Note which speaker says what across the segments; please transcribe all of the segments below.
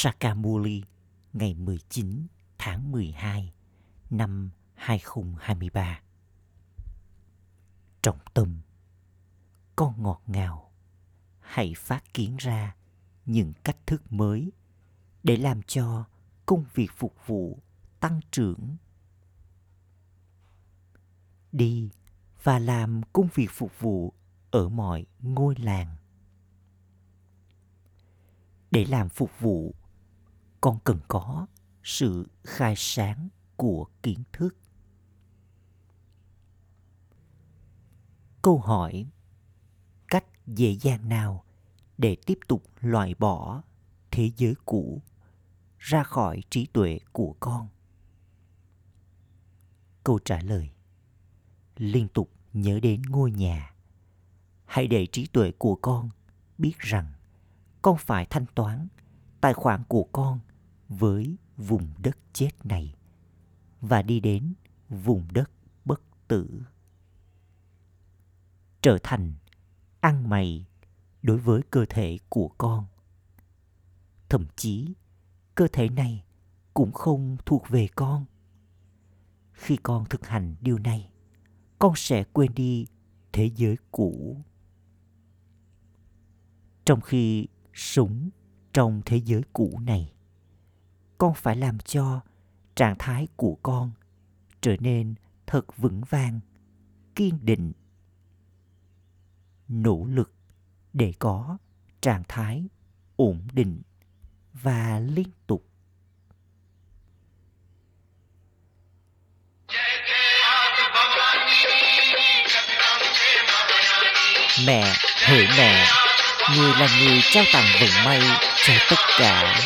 Speaker 1: Sakamuli ngày 19 tháng 12 năm 2023. Trọng tâm Con ngọt ngào Hãy phát kiến ra những cách thức mới để làm cho công việc phục vụ tăng trưởng. Đi và làm công việc phục vụ ở mọi ngôi làng. Để làm phục vụ, con cần có sự khai sáng của kiến thức. Câu hỏi, Cách dễ dàng nào để tiếp tục loại bỏ thế giới cũ ra khỏi trí tuệ của con? Câu trả lời, Liên tục nhớ đến ngôi nhà. Hãy để trí tuệ của con biết rằng con phải thanh toán tài khoản của con với vùng đất chết này và đi đến vùng đất bất tử. Trở thành ăn mày đối với cơ thể của con. Thậm chí, cơ thể này cũng không thuộc về con. Khi con thực hành điều này, con sẽ quên đi thế giới cũ. Trong khi sống trong thế giới cũ này con phải làm cho trạng thái của con trở nên thật vững vàng, kiên định, nỗ lực để có trạng thái ổn định và liên tục. Mẹ, hỡi mẹ, người là người trao tặng vận may cho tất cả.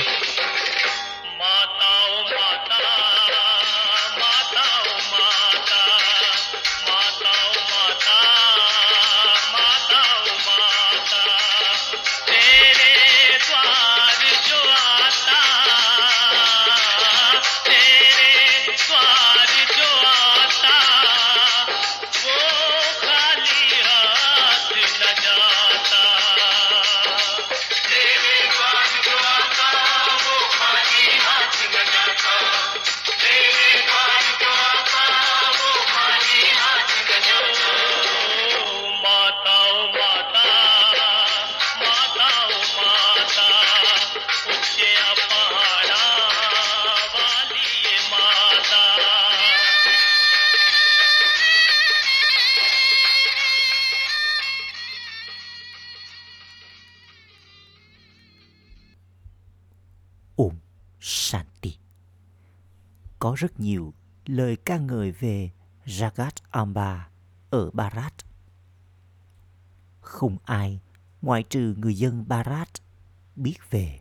Speaker 1: Có rất nhiều lời ca ngợi về Jagat Amba ở Bharat. Không ai ngoại trừ người dân Bharat biết về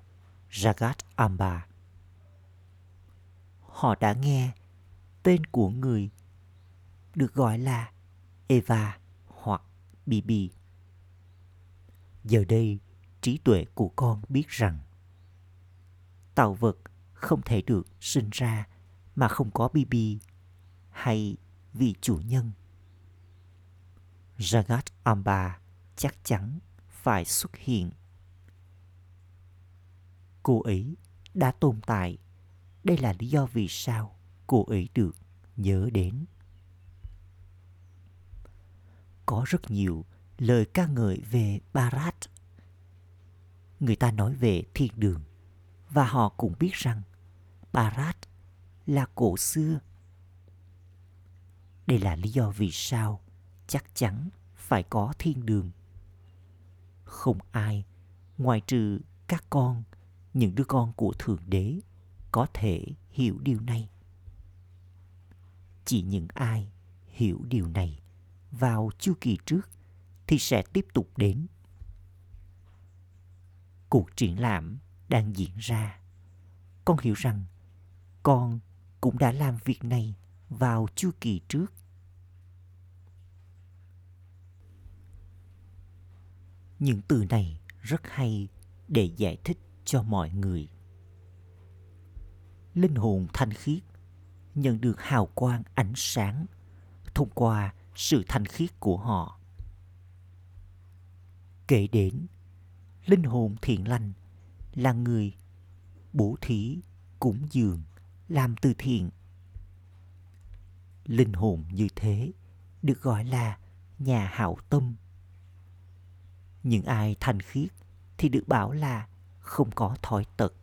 Speaker 1: Jagat Amba. Họ đã nghe tên của người được gọi là Eva hoặc Bibi. Giờ đây, trí tuệ của con biết rằng tạo vật không thể được sinh ra mà không có BB hay vị chủ nhân. Jagat Amba chắc chắn phải xuất hiện. Cô ấy đã tồn tại. Đây là lý do vì sao cô ấy được nhớ đến. Có rất nhiều lời ca ngợi về Bharat. Người ta nói về thiên đường và họ cũng biết rằng Bharat là cổ xưa. Đây là lý do vì sao chắc chắn phải có thiên đường. Không ai ngoài trừ các con, những đứa con của Thượng Đế có thể hiểu điều này. Chỉ những ai hiểu điều này vào chu kỳ trước thì sẽ tiếp tục đến. Cuộc triển lãm đang diễn ra. Con hiểu rằng con cũng đã làm việc này vào chu kỳ trước. Những từ này rất hay để giải thích cho mọi người. Linh hồn thanh khiết nhận được hào quang ánh sáng thông qua sự thanh khiết của họ. Kể đến, linh hồn thiện lành là người bố thí, cúng dường, làm từ thiện. Linh hồn như thế được gọi là nhà hảo tâm. Những ai thành khiết thì được bảo là không có thói tật.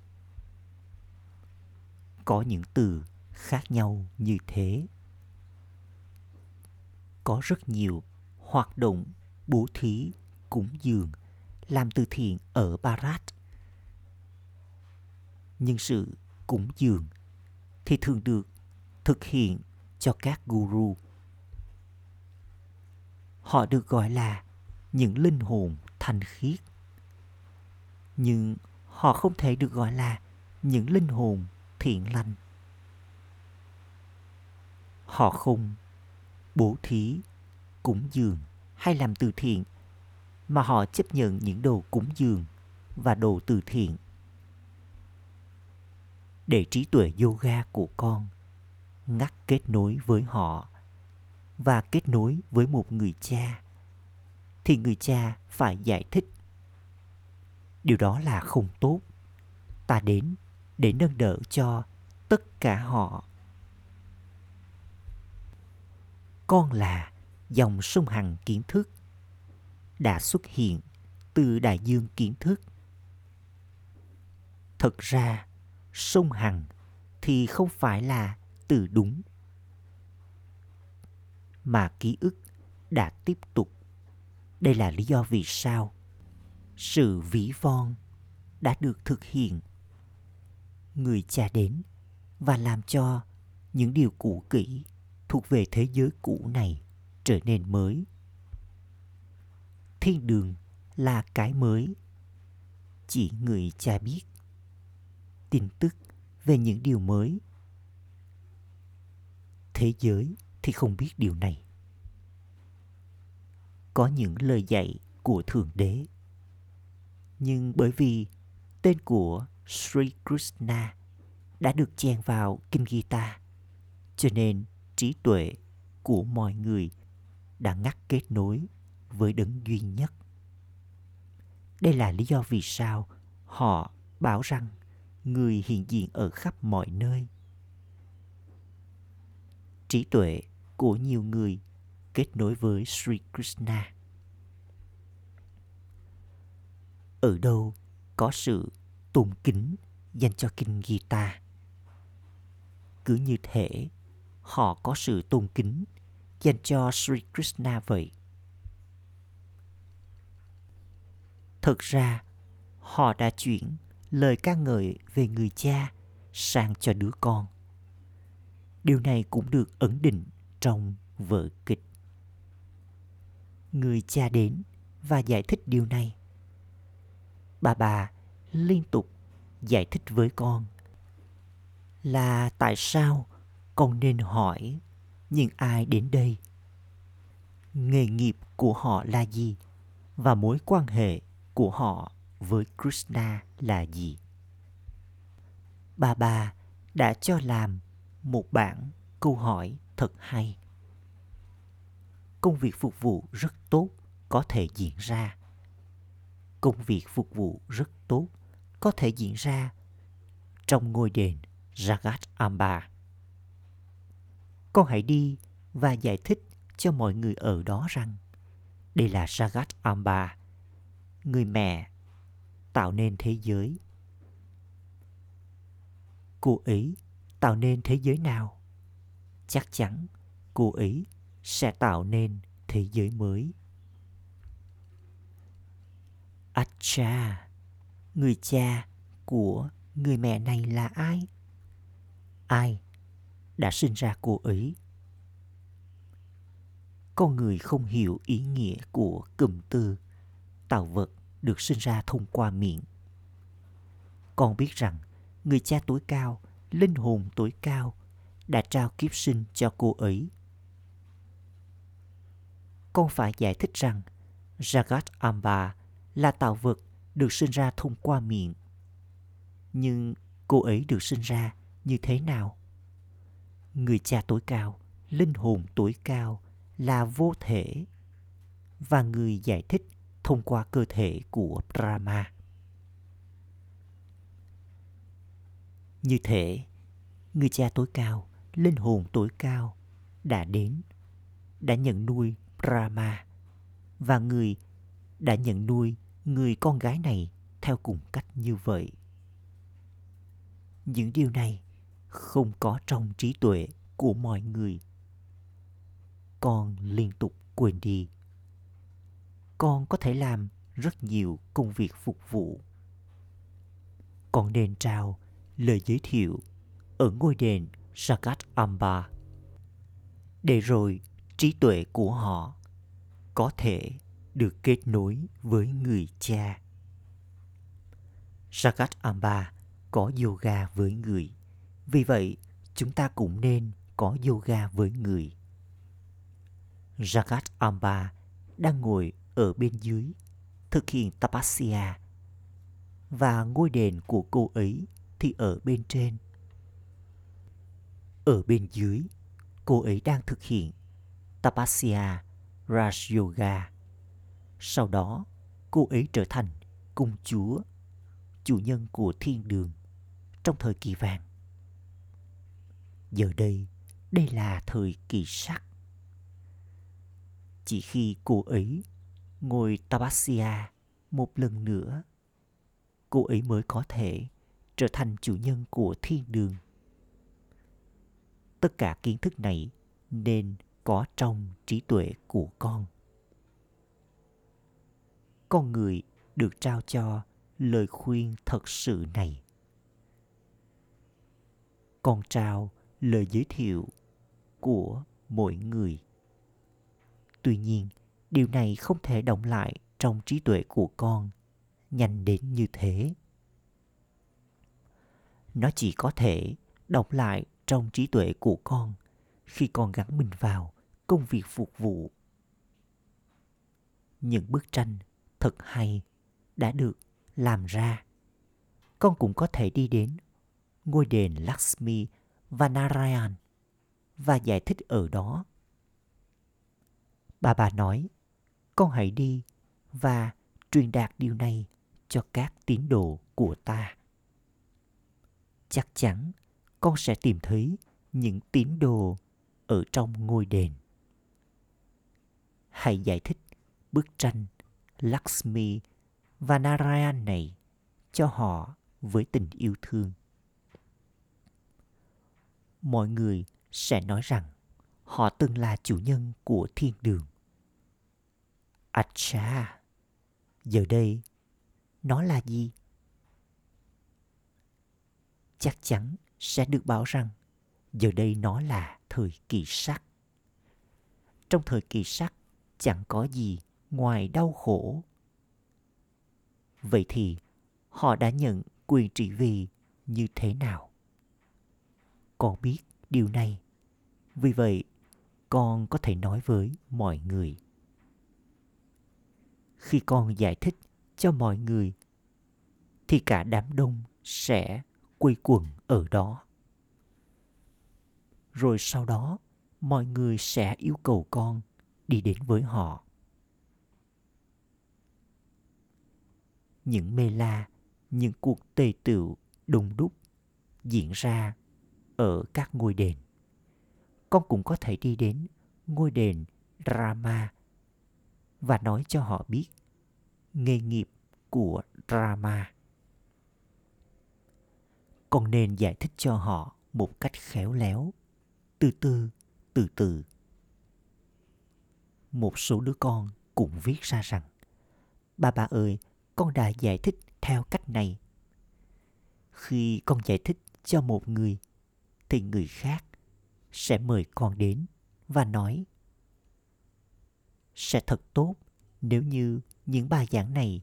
Speaker 1: Có những từ khác nhau như thế. Có rất nhiều hoạt động bố thí, cúng dường, làm từ thiện ở Barat. Nhưng sự cúng dường thì thường được thực hiện cho các guru. Họ được gọi là những linh hồn thanh khiết. Nhưng họ không thể được gọi là những linh hồn thiện lành. Họ không bố thí, cúng dường hay làm từ thiện mà họ chấp nhận những đồ cúng dường và đồ từ thiện để trí tuệ yoga của con, ngắt kết nối với họ và kết nối với một người cha, thì người cha phải giải thích. Điều đó là không tốt. Ta đến để nâng đỡ cho tất cả họ. Con là dòng sông hằng kiến thức, đã xuất hiện từ đại dương kiến thức. Thật ra sông hằng thì không phải là từ đúng. Mà ký ức đã tiếp tục. Đây là lý do vì sao sự vĩ von đã được thực hiện. Người cha đến và làm cho những điều cũ kỹ thuộc về thế giới cũ này trở nên mới. Thiên đường là cái mới. Chỉ người cha biết tin tức về những điều mới. Thế giới thì không biết điều này. Có những lời dạy của thượng đế, nhưng bởi vì tên của sri krishna đã được chen vào kinh gita cho nên trí tuệ của mọi người đã ngắt kết nối với đấng duy nhất. Đây là lý do vì sao họ bảo rằng người hiện diện ở khắp mọi nơi trí tuệ của nhiều người kết nối với Sri Krishna. Ở đâu có sự tôn kính dành cho kinh Gita? Cứ như thể họ có sự tôn kính dành cho Sri Krishna vậy. Thực ra, họ đã chuyển lời ca ngợi về người cha sang cho đứa con. Điều này cũng được ẩn định trong vở kịch. Người cha đến và giải thích điều này. Bà bà liên tục giải thích với con là tại sao con nên hỏi những ai đến đây nghề nghiệp của họ là gì và mối quan hệ của họ với krishna là gì? Bà bà đã cho làm một bản câu hỏi thật hay. Công việc phục vụ rất tốt có thể diễn ra. Công việc phục vụ rất tốt có thể diễn ra trong ngôi đền Jagat Amba. Con hãy đi và giải thích cho mọi người ở đó rằng đây là Jagat Amba, người mẹ tạo nên thế giới. Cô ấy tạo nên thế giới nào? Chắc chắn cô ấy sẽ tạo nên thế giới mới. Acha, người cha của người mẹ này là ai? Ai đã sinh ra cô ấy? Con người không hiểu ý nghĩa của cụm từ tạo vật được sinh ra thông qua miệng. Con biết rằng người cha tối cao, linh hồn tối cao đã trao kiếp sinh cho cô ấy. Con phải giải thích rằng Jagat Amba là tạo vật được sinh ra thông qua miệng. Nhưng cô ấy được sinh ra như thế nào? Người cha tối cao, linh hồn tối cao là vô thể và người giải thích thông qua cơ thể của Brahma. Như thế, người cha tối cao, linh hồn tối cao đã đến, đã nhận nuôi Brahma và người đã nhận nuôi người con gái này theo cùng cách như vậy. Những điều này không có trong trí tuệ của mọi người. Con liên tục quên đi. Con có thể làm rất nhiều công việc phục vụ. Con nên trao lời giới thiệu ở ngôi đền Sagat Amba để rồi trí tuệ của họ có thể được kết nối với người cha. Sagat Amba có yoga với người. Vì vậy, chúng ta cũng nên có yoga với người. Jagat Amba đang ngồi ở bên dưới thực hiện tapasya và ngôi đền của cô ấy thì ở bên trên. Ở bên dưới, cô ấy đang thực hiện tapasya Raj Yoga. Sau đó, cô ấy trở thành công chúa, chủ nhân của thiên đường trong thời kỳ vàng. Giờ đây, đây là thời kỳ sắc. Chỉ khi cô ấy ngồi Tabassia một lần nữa, cô ấy mới có thể trở thành chủ nhân của thiên đường. Tất cả kiến thức này nên có trong trí tuệ của con. Con người được trao cho lời khuyên thật sự này. Con trao lời giới thiệu của mỗi người. Tuy nhiên, điều này không thể động lại trong trí tuệ của con nhanh đến như thế. Nó chỉ có thể động lại trong trí tuệ của con khi con gắn mình vào công việc phục vụ. Những bức tranh thật hay đã được làm ra. Con cũng có thể đi đến ngôi đền Lakshmi và Narayan và giải thích ở đó. Bà bà nói, con hãy đi và truyền đạt điều này cho các tín đồ của ta. Chắc chắn con sẽ tìm thấy những tín đồ ở trong ngôi đền. Hãy giải thích bức tranh Lakshmi và Narayan này cho họ với tình yêu thương mọi người sẽ nói rằng họ từng là chủ nhân của thiên đường. Acha, giờ đây nó là gì? Chắc chắn sẽ được bảo rằng giờ đây nó là thời kỳ sắc. Trong thời kỳ sắc chẳng có gì ngoài đau khổ. Vậy thì họ đã nhận quyền trị vì như thế nào? con biết điều này vì vậy con có thể nói với mọi người khi con giải thích cho mọi người, thì cả đám đông sẽ quây quần ở đó rồi sau đó, mọi người sẽ yêu cầu con đi đến với họ những mê la, những cuộc tề tựu đông đúc diễn ra ở các ngôi đền. Con cũng có thể đi đến ngôi đền Rama và nói cho họ biết nghề nghiệp của Rama. Con nên giải thích cho họ một cách khéo léo, từ từ, từ từ. Một số đứa con cũng viết ra rằng Ba ba ơi, con đã giải thích theo cách này. Khi con giải thích cho một người thì người khác sẽ mời con đến và nói sẽ thật tốt nếu như những bài giảng này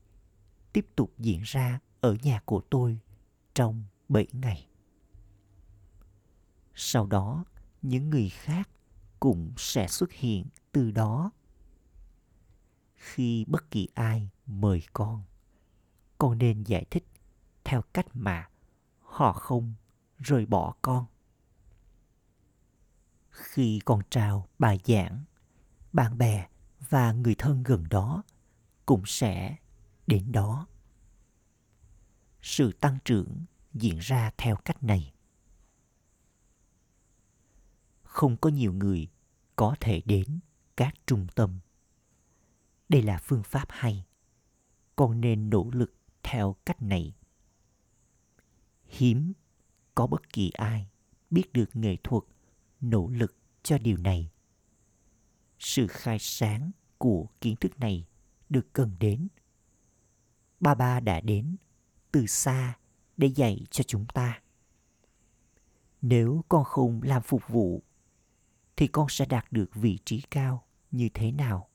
Speaker 1: tiếp tục diễn ra ở nhà của tôi trong 7 ngày. Sau đó, những người khác cũng sẽ xuất hiện từ đó. Khi bất kỳ ai mời con, con nên giải thích theo cách mà họ không rời bỏ con khi con trao bài giảng bạn bè và người thân gần đó cũng sẽ đến đó. Sự tăng trưởng diễn ra theo cách này. Không có nhiều người có thể đến các trung tâm. Đây là phương pháp hay. Con nên nỗ lực theo cách này. Hiếm có bất kỳ ai biết được nghệ thuật nỗ lực cho điều này sự khai sáng của kiến thức này được cần đến. Ba ba đã đến từ xa để dạy cho chúng ta. Nếu con không làm phục vụ, thì con sẽ đạt được vị trí cao như thế nào?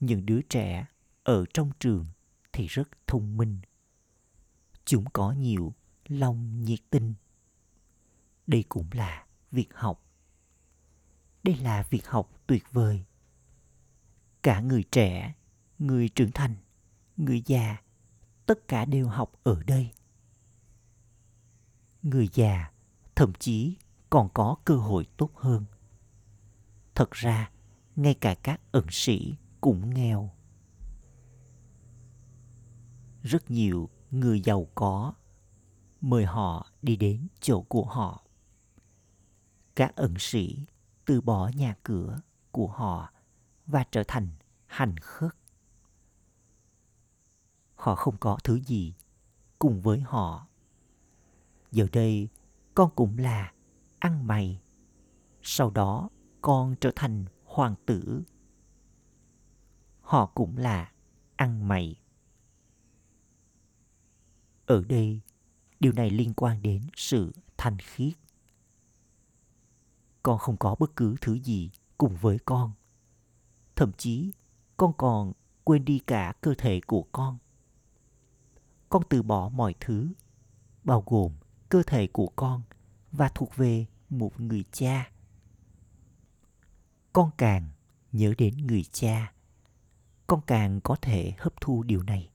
Speaker 1: Những đứa trẻ ở trong trường thì rất thông minh. Chúng có nhiều lòng nhiệt tình. Đây cũng là việc học đây là việc học tuyệt vời. Cả người trẻ, người trưởng thành, người già, tất cả đều học ở đây. Người già thậm chí còn có cơ hội tốt hơn. Thật ra, ngay cả các ẩn sĩ cũng nghèo. Rất nhiều người giàu có mời họ đi đến chỗ của họ. Các ẩn sĩ từ bỏ nhà cửa của họ và trở thành hành khất. Họ không có thứ gì cùng với họ. Giờ đây, con cũng là ăn mày. Sau đó, con trở thành hoàng tử. Họ cũng là ăn mày. Ở đây, điều này liên quan đến sự thanh khiết con không có bất cứ thứ gì cùng với con. Thậm chí, con còn quên đi cả cơ thể của con. Con từ bỏ mọi thứ, bao gồm cơ thể của con và thuộc về một người cha. Con càng nhớ đến người cha, con càng có thể hấp thu điều này.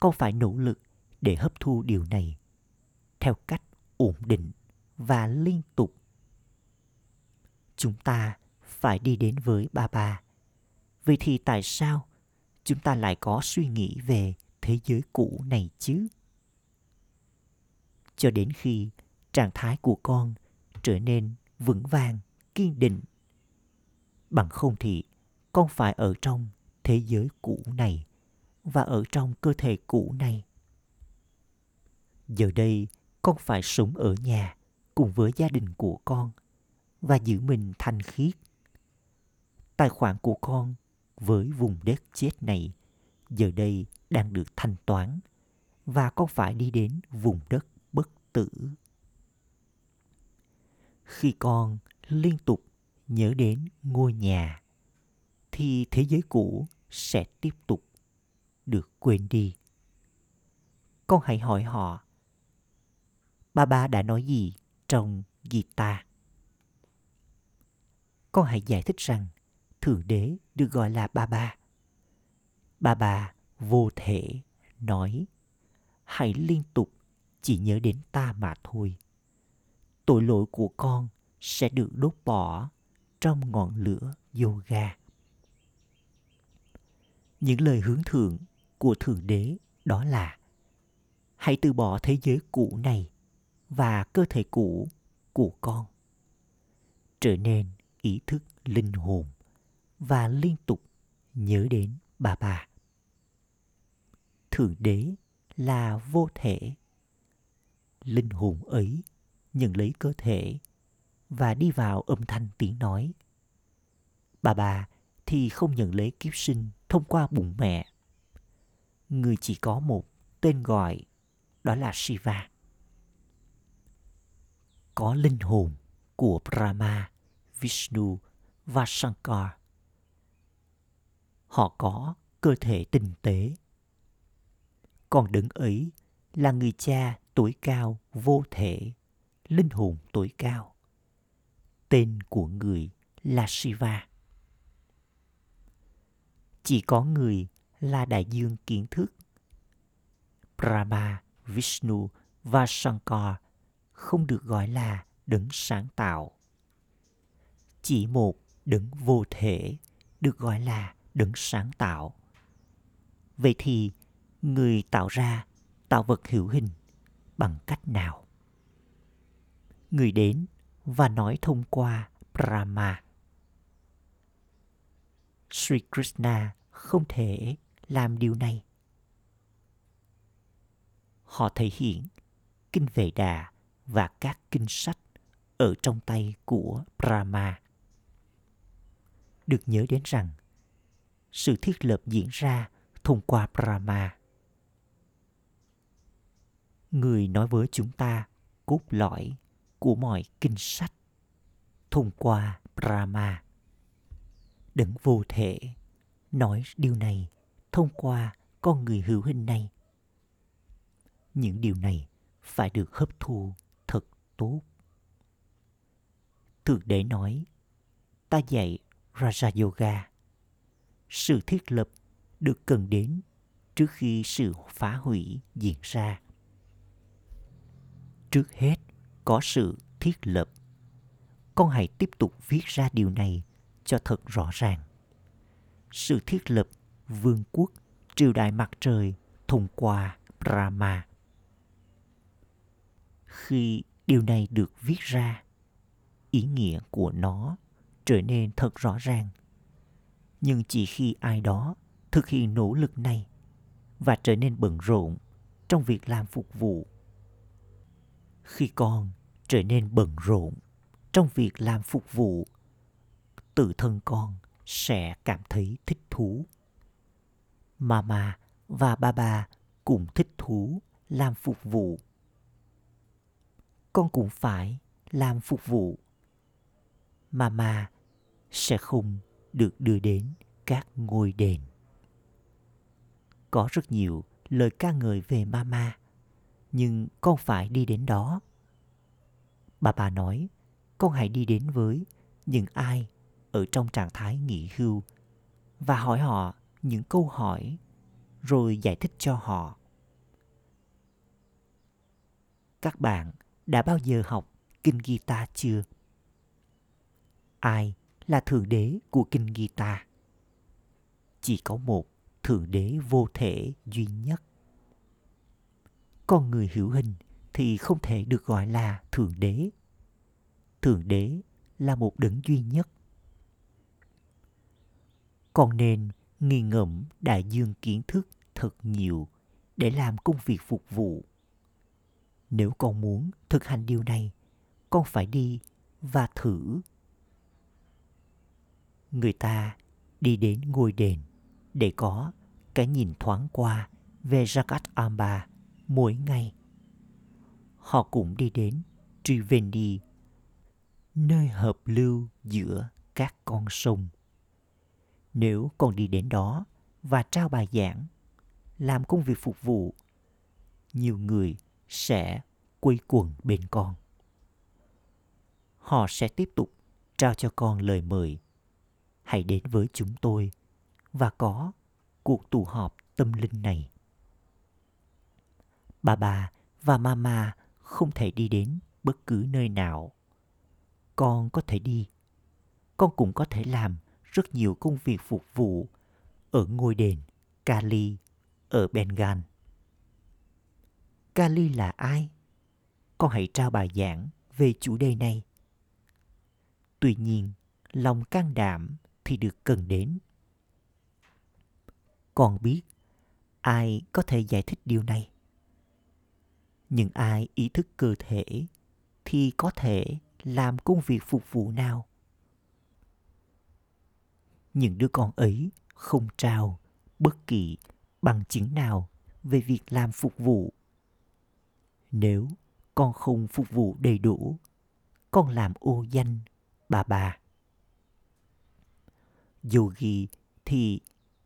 Speaker 1: Con phải nỗ lực để hấp thu điều này theo cách ổn định và liên tục chúng ta phải đi đến với ba ba. Vậy thì tại sao chúng ta lại có suy nghĩ về thế giới cũ này chứ? Cho đến khi trạng thái của con trở nên vững vàng, kiên định, bằng không thì con phải ở trong thế giới cũ này và ở trong cơ thể cũ này. Giờ đây con phải sống ở nhà cùng với gia đình của con và giữ mình thanh khiết. Tài khoản của con với vùng đất chết này giờ đây đang được thanh toán và con phải đi đến vùng đất bất tử. Khi con liên tục nhớ đến ngôi nhà, thì thế giới cũ sẽ tiếp tục được quên đi. Con hãy hỏi họ, ba ba đã nói gì trong Gita con hãy giải thích rằng, thượng đế được gọi là ba ba. Ba ba vô thể nói, hãy liên tục chỉ nhớ đến ta mà thôi. Tội lỗi của con sẽ được đốt bỏ trong ngọn lửa yoga. Những lời hướng thượng của thượng đế đó là, hãy từ bỏ thế giới cũ này và cơ thể cũ của con. Trở nên ý thức linh hồn và liên tục nhớ đến bà bà. Thượng đế là vô thể. Linh hồn ấy nhận lấy cơ thể và đi vào âm thanh tiếng nói. Bà bà thì không nhận lấy kiếp sinh thông qua bụng mẹ. Người chỉ có một tên gọi, đó là shiva. Có linh hồn của brahma vishnu và shankar. Họ có cơ thể tinh tế. Còn đứng ấy là người cha tuổi cao vô thể, linh hồn tuổi cao. Tên của người là shiva. Chỉ có người là đại dương kiến thức. Brahma, vishnu và shankar không được gọi là đấng sáng tạo chỉ một đấng vô thể được gọi là đấng sáng tạo vậy thì người tạo ra tạo vật hữu hình bằng cách nào người đến và nói thông qua Brahma. Sri Krishna không thể làm điều này. Họ thể hiện kinh Vệ Đà và các kinh sách ở trong tay của Brahma. Được nhớ đến rằng sự thiết lập diễn ra thông qua Brahma. Người nói với chúng ta cốt lõi của mọi kinh sách thông qua Brahma. Đấng vô thể nói điều này thông qua con người hữu hình này. Những điều này phải được hấp thu thật tốt. Thượng đế nói, ta dạy Raja Yoga. Sự thiết lập được cần đến trước khi sự phá hủy diễn ra. Trước hết có sự thiết lập. Con hãy tiếp tục viết ra điều này cho thật rõ ràng. Sự thiết lập vương quốc triều đại mặt trời thông qua Brahma. Khi điều này được viết ra, ý nghĩa của nó trở nên thật rõ ràng. Nhưng chỉ khi ai đó thực hiện nỗ lực này và trở nên bận rộn trong việc làm phục vụ. Khi con trở nên bận rộn trong việc làm phục vụ, tự thân con sẽ cảm thấy thích thú. Mama và ba ba cũng thích thú làm phục vụ. Con cũng phải làm phục vụ. Mama sẽ không được đưa đến các ngôi đền. Có rất nhiều lời ca ngợi về Mama, nhưng con phải đi đến đó. Bà bà nói, con hãy đi đến với những ai ở trong trạng thái nghỉ hưu và hỏi họ những câu hỏi rồi giải thích cho họ. Các bạn đã bao giờ học Kinh guitar chưa? Ai là Thượng Đế của Kinh Gita? Chỉ có một Thượng Đế vô thể duy nhất. Con người hữu hình thì không thể được gọi là Thượng Đế. Thượng Đế là một đấng duy nhất. Con nên nghi ngẫm đại dương kiến thức thật nhiều để làm công việc phục vụ. Nếu con muốn thực hành điều này, con phải đi và thử. Người ta đi đến ngôi đền để có cái nhìn thoáng qua về Jagat Amba mỗi ngày. Họ cũng đi đến Trivendi, nơi hợp lưu giữa các con sông. Nếu con đi đến đó và trao bài giảng, làm công việc phục vụ, nhiều người sẽ quây quần bên con. Họ sẽ tiếp tục trao cho con lời mời. Hãy đến với chúng tôi và có cuộc tụ họp tâm linh này. Bà bà và mama không thể đi đến bất cứ nơi nào. Con có thể đi. Con cũng có thể làm rất nhiều công việc phục vụ ở ngôi đền Kali ở Bengal. Kali là ai? Con hãy trao bài giảng về chủ đề này. Tuy nhiên, lòng can đảm thì được cần đến. Con biết ai có thể giải thích điều này. Nhưng ai ý thức cơ thể thì có thể làm công việc phục vụ nào. Những đứa con ấy không trao bất kỳ bằng chứng nào về việc làm phục vụ. Nếu con không phục vụ đầy đủ, con làm ô danh bà bà. Yogi thì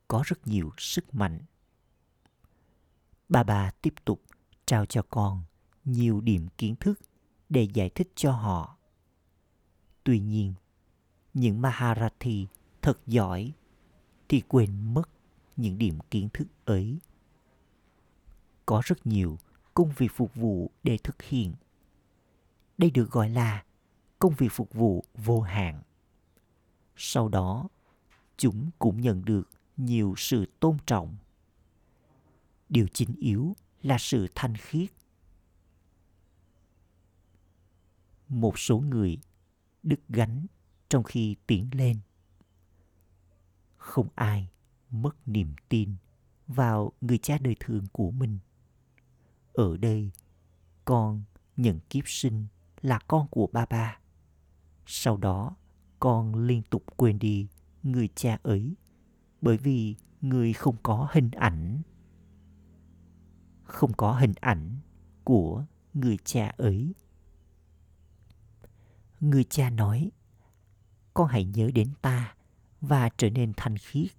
Speaker 1: có rất nhiều sức mạnh. Bà bà tiếp tục trao cho con nhiều điểm kiến thức để giải thích cho họ. Tuy nhiên, những Maharathi thật giỏi thì quên mất những điểm kiến thức ấy. Có rất nhiều công việc phục vụ để thực hiện. Đây được gọi là công việc phục vụ vô hạn. Sau đó, chúng cũng nhận được nhiều sự tôn trọng. Điều chính yếu là sự thanh khiết. Một số người đứt gánh trong khi tiến lên không ai mất niềm tin vào người cha đời thường của mình ở đây, con nhận kiếp sinh là con của ba ba sau đó, con liên tục quên đi người cha ấy, bởi vì người không có hình ảnh. Không có hình ảnh của người cha ấy. Người cha nói, con hãy nhớ đến ta và trở nên thanh khiết,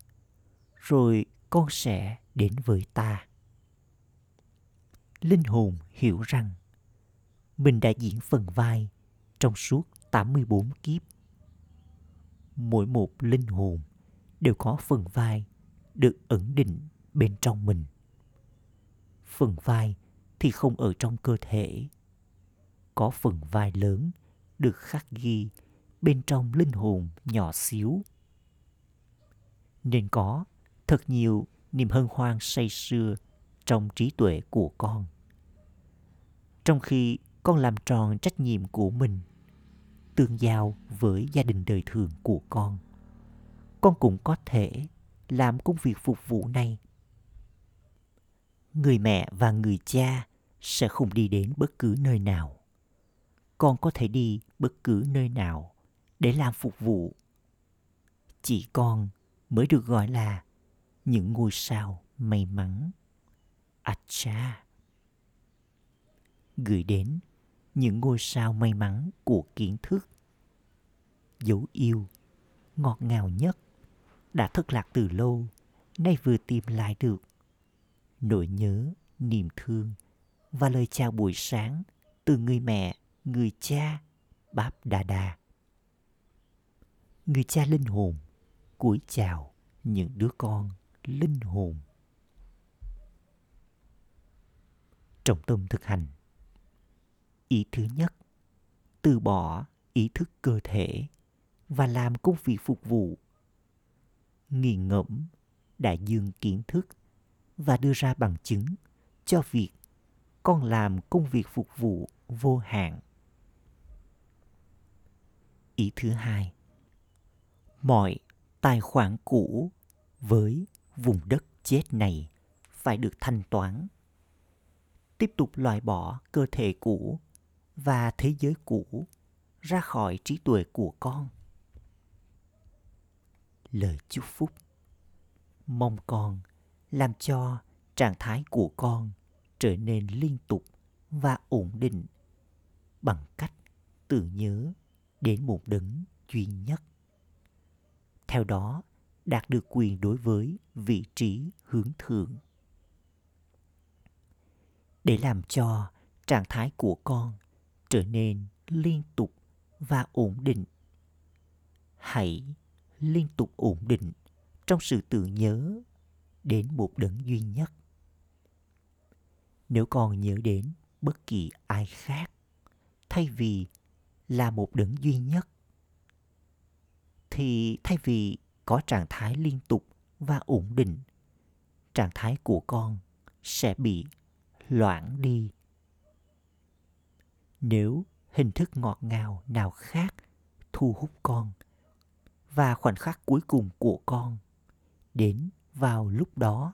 Speaker 1: rồi con sẽ đến với ta. Linh hồn hiểu rằng mình đã diễn phần vai trong suốt 84 kiếp. Mỗi một linh hồn đều có phần vai được ẩn định bên trong mình. Phần vai thì không ở trong cơ thể. Có phần vai lớn được khắc ghi bên trong linh hồn nhỏ xíu. Nên có thật nhiều niềm hân hoan say sưa trong trí tuệ của con. Trong khi con làm tròn trách nhiệm của mình, tương giao với gia đình đời thường của con, con cũng có thể làm công việc phục vụ này. Người mẹ và người cha sẽ không đi đến bất cứ nơi nào. Con có thể đi bất cứ nơi nào để làm phục vụ. Chỉ con mới được gọi là những ngôi sao may mắn. Acha. Gửi đến những ngôi sao may mắn của kiến thức. Dấu yêu, ngọt ngào nhất, đã thất lạc từ lâu, nay vừa tìm lại được. Nỗi nhớ, niềm thương và lời chào buổi sáng từ người mẹ, người cha, Báp Đà Đà. Người cha linh hồn cúi chào những đứa con linh hồn. Trọng tâm thực hành Ý thứ nhất, từ bỏ ý thức cơ thể và làm công việc phục vụ. Nghiền ngẫm đại dương kiến thức và đưa ra bằng chứng cho việc con làm công việc phục vụ vô hạn. Ý thứ hai, mọi tài khoản cũ với vùng đất chết này phải được thanh toán. Tiếp tục loại bỏ cơ thể cũ và thế giới cũ ra khỏi trí tuệ của con. Lời chúc phúc mong con làm cho trạng thái của con trở nên liên tục và ổn định bằng cách tự nhớ đến một đấng duy nhất. Theo đó, đạt được quyền đối với vị trí hướng thượng. Để làm cho trạng thái của con trở nên liên tục và ổn định. Hãy liên tục ổn định trong sự tưởng nhớ đến một đấng duy nhất. Nếu còn nhớ đến bất kỳ ai khác thay vì là một đấng duy nhất, thì thay vì có trạng thái liên tục và ổn định, trạng thái của con sẽ bị loãng đi nếu hình thức ngọt ngào nào khác thu hút con và khoảnh khắc cuối cùng của con đến vào lúc đó,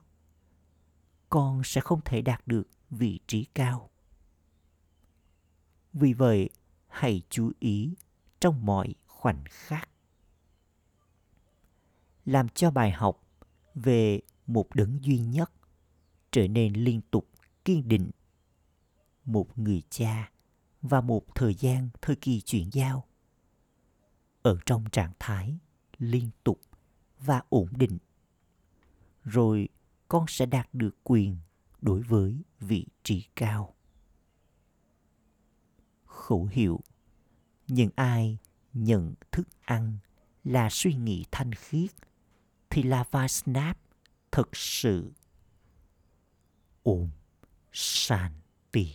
Speaker 1: con sẽ không thể đạt được vị trí cao. Vì vậy, hãy chú ý trong mọi khoảnh khắc. Làm cho bài học về một đấng duy nhất trở nên liên tục kiên định. Một người cha và một thời gian thời kỳ chuyển giao. Ở trong trạng thái liên tục và ổn định, rồi con sẽ đạt được quyền đối với vị trí cao. Khẩu hiệu, những ai nhận thức ăn là suy nghĩ thanh khiết, thì là vai snap thực sự. Ổn sàn tì